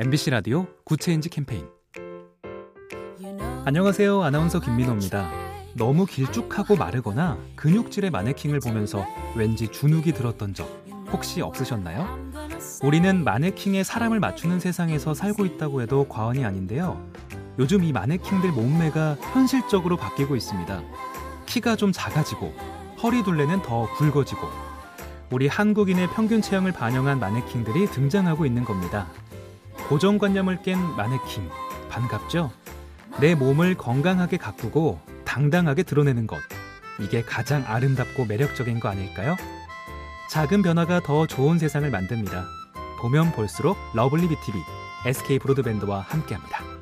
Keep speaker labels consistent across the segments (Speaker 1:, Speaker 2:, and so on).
Speaker 1: MBC 라디오 Good Change 캠페인 안녕하세요. 아나운서 김민호입니다. 너무 길쭉하고 마르거나 근육질의 마네킹을 보면서 왠지 주눅이 들었던 적 혹시 없으셨나요? 우리는 마네킹에 사람을 맞추는 세상에서 살고 있다고 해도 과언이 아닌데요. 요즘 이 마네킹들 몸매가 현실적으로 바뀌고 있습니다. 키가 좀 작아지고 허리 둘레는 더 굵어지고 우리 한국인의 평균 체형을 반영한 마네킹들이 등장하고 있는 겁니다. 고정관념을 깬 마네킹 반갑죠? 내 몸을 건강하게 가꾸고 당당하게 드러내는 것 이게 가장 아름답고 매력적인 거 아닐까요? 작은 변화가 더 좋은 세상을 만듭니다. 보면 볼수록 lovely B tv SK 브로드밴드와 함께합니다.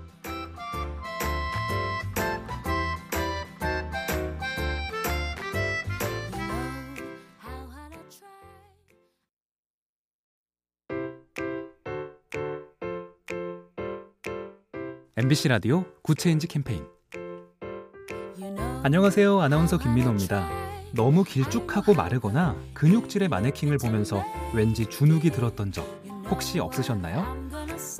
Speaker 1: MBC 라디오 Good Change 캠페인 안녕하세요. 아나운서 김민호입니다. 너무 길쭉하고 마르거나 근육질의 마네킹을 보면서 왠지 주눅이 들었던 적 혹시 없으셨나요?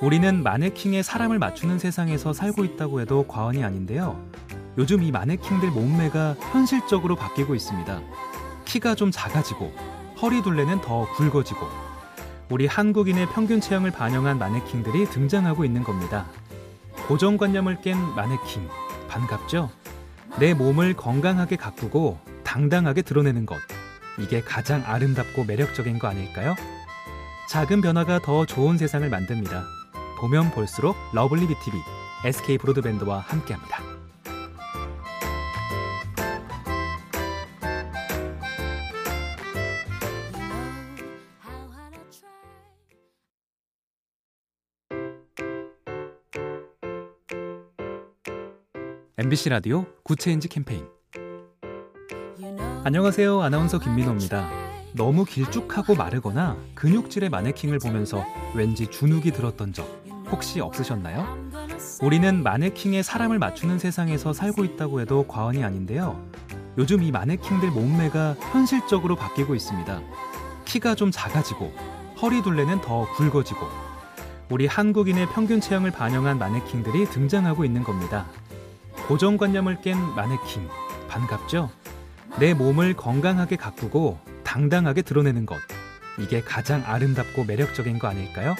Speaker 1: 우리는 마네킹에 사람을 맞추는 세상에서 살고 있다고 해도 과언이 아닌데요. 요즘 이 마네킹들 몸매가 현실적으로 바뀌고 있습니다. 키가 좀 작아지고 허리 둘레는 더 굵어지고 우리 한국인의 평균 체형을 반영한 마네킹들이 등장하고 있는 겁니다. 고정관념을 깬 마네킹 반갑죠? 내 몸을 건강하게 가꾸고 당당하게 드러내는 것 이게 가장 아름답고 매력적인 거 아닐까요? 작은 변화가 더 좋은 세상을 만듭니다. 보면 볼수록 lovely B tv SK 브로드밴드와 함께합니다. MBC 라디오 Good Change 캠페인 안녕하세요. 아나운서 김민호입니다. 너무 길쭉하고 마르거나 근육질의 마네킹을 보면서 왠지 주눅이 들었던 적 혹시 없으셨나요? 우리는 마네킹에 사람을 맞추는 세상에서 살고 있다고 해도 과언이 아닌데요. 요즘 이 마네킹들 몸매가 현실적으로 바뀌고 있습니다. 키가 좀 작아지고 허리 둘레는 더 굵어지고 우리 한국인의 평균 체형을 반영한 마네킹들이 등장하고 있는 겁니다. 고정관념을 깬 마네킹 반갑죠? 내 몸을 건강하게 가꾸고 당당하게 드러내는 것 이게 가장 아름답고 매력적인 거 아닐까요?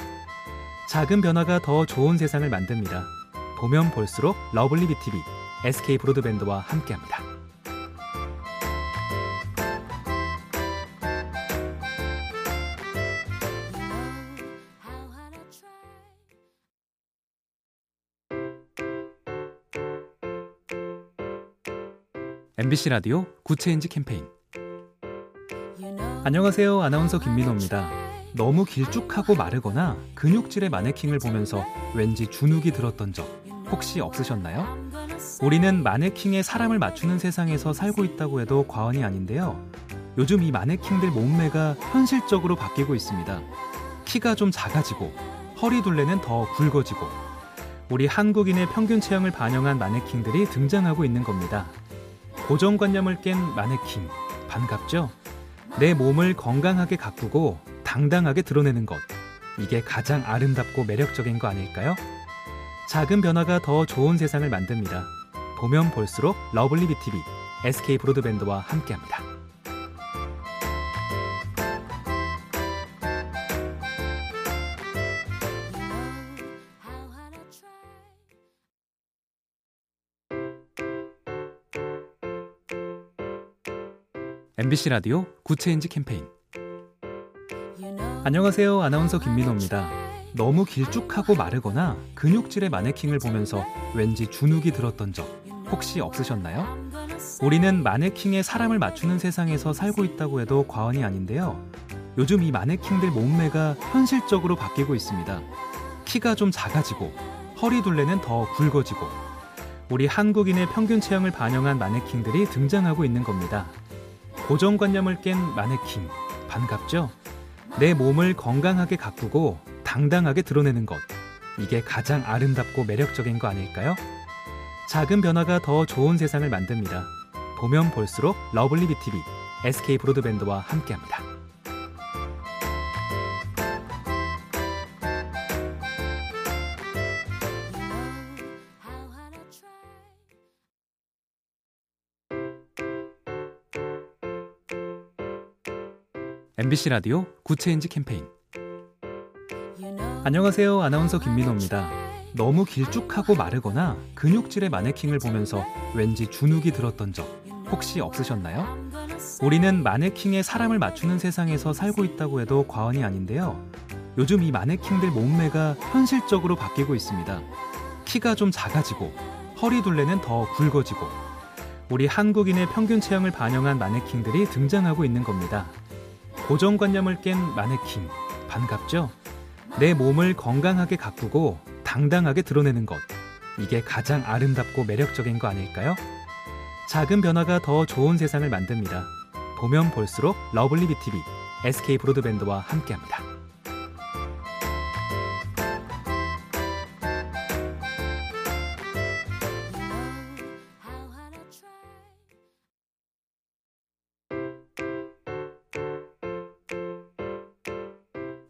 Speaker 1: 작은 변화가 더 좋은 세상을 만듭니다. 보면 볼수록 lovely B tv SK 브로드밴드와 함께합니다. MBC 라디오 Good Change 캠페인 안녕하세요. 아나운서 김민호입니다. 너무 길쭉하고 마르거나 근육질의 마네킹을 보면서 왠지 주눅이 들었던 적 혹시 없으셨나요? 우리는 마네킹에 사람을 맞추는 세상에서 살고 있다고 해도 과언이 아닌데요. 요즘 이 마네킹들 몸매가 현실적으로 바뀌고 있습니다. 키가 좀 작아지고 허리 둘레는 더 굵어지고 우리 한국인의 평균 체형을 반영한 마네킹들이 등장하고 있는 겁니다. 고정관념을 깬 마네킹 반갑죠? 내 몸을 건강하게 가꾸고 당당하게 드러내는 것 이게 가장 아름답고 매력적인 거 아닐까요? 작은 변화가 더 좋은 세상을 만듭니다. 보면 볼수록 lovely B tv SK 브로드밴드와 함께합니다. MBC 라디오 Good Change 캠페인 안녕하세요. 아나운서 김민호입니다. 너무 길쭉하고 마르거나 근육질의 마네킹을 보면서 왠지 주눅이 들었던 적 혹시 없으셨나요? 우리는 마네킹에 사람을 맞추는 세상에서 살고 있다고 해도 과언이 아닌데요. 요즘 이 마네킹들 몸매가 현실적으로 바뀌고 있습니다. 키가 좀 작아지고 허리 둘레는 더 굵어지고 우리 한국인의 평균 체형을 반영한 마네킹들이 등장하고 있는 겁니다. 고정관념을 깬 마네킹 반갑죠? 내 몸을 건강하게 가꾸고 당당하게 드러내는 것 이게 가장 아름답고 매력적인 거 아닐까요? 작은 변화가 더 좋은 세상을 만듭니다. 보면 볼수록 lovely B tv SK 브로드밴드와 함께합니다. MBC 라디오 Good Change 캠페인 안녕하세요. 아나운서 김민호입니다. 너무 길쭉하고 마르거나 근육질의 마네킹을 보면서 왠지 주눅이 들었던 적 혹시 없으셨나요? 우리는 마네킹에 사람을 맞추는 세상에서 살고 있다고 해도 과언이 아닌데요. 요즘 이 마네킹들 몸매가 현실적으로 바뀌고 있습니다. 키가 좀 작아지고 허리 둘레는 더 굵어지고 우리 한국인의 평균 체형을 반영한 마네킹들이 등장하고 있는 겁니다. 고정관념을 깬 마네킹 반갑죠? 내 몸을 건강하게 가꾸고 당당하게 드러내는 것 이게 가장 아름답고 매력적인 거 아닐까요? 작은 변화가 더 좋은 세상을 만듭니다. 보면 볼수록 lovely B tv SK 브로드밴드와 함께합니다.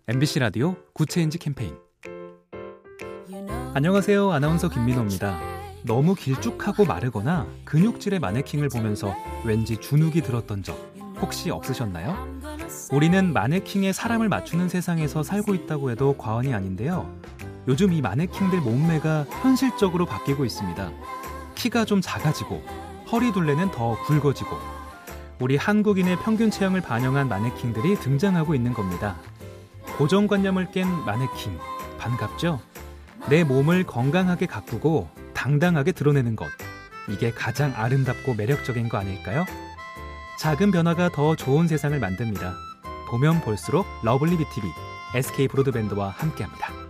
Speaker 1: MBC 라디오 Good Change 캠페인 안녕하세요. 아나운서 김민호입니다. 너무 길쭉하고 마르거나 근육질의 마네킹을 보면서 왠지 주눅이 들었던 적 혹시 없으셨나요? 우리는 마네킹에 사람을 맞추는 세상에서 살고 있다고 해도 과언이 아닌데요. 요즘 이 마네킹들 몸매가 현실적으로 바뀌고 있습니다. 키가 좀 작아지고 허리 둘레는 더 굵어지고 우리 한국인의 평균 체형을 반영한 마네킹들이 등장하고 있는 겁니다. 고정관념을 깬 마네킹 반갑죠? 내 몸을 건강하게 가꾸고 당당하게 드러내는 것 이게 가장 아름답고 매력적인 거 아닐까요? 작은 변화가 더 좋은 세상을 만듭니다. 보면 볼수록 lovely B tv SK 브로드밴드와 함께합니다.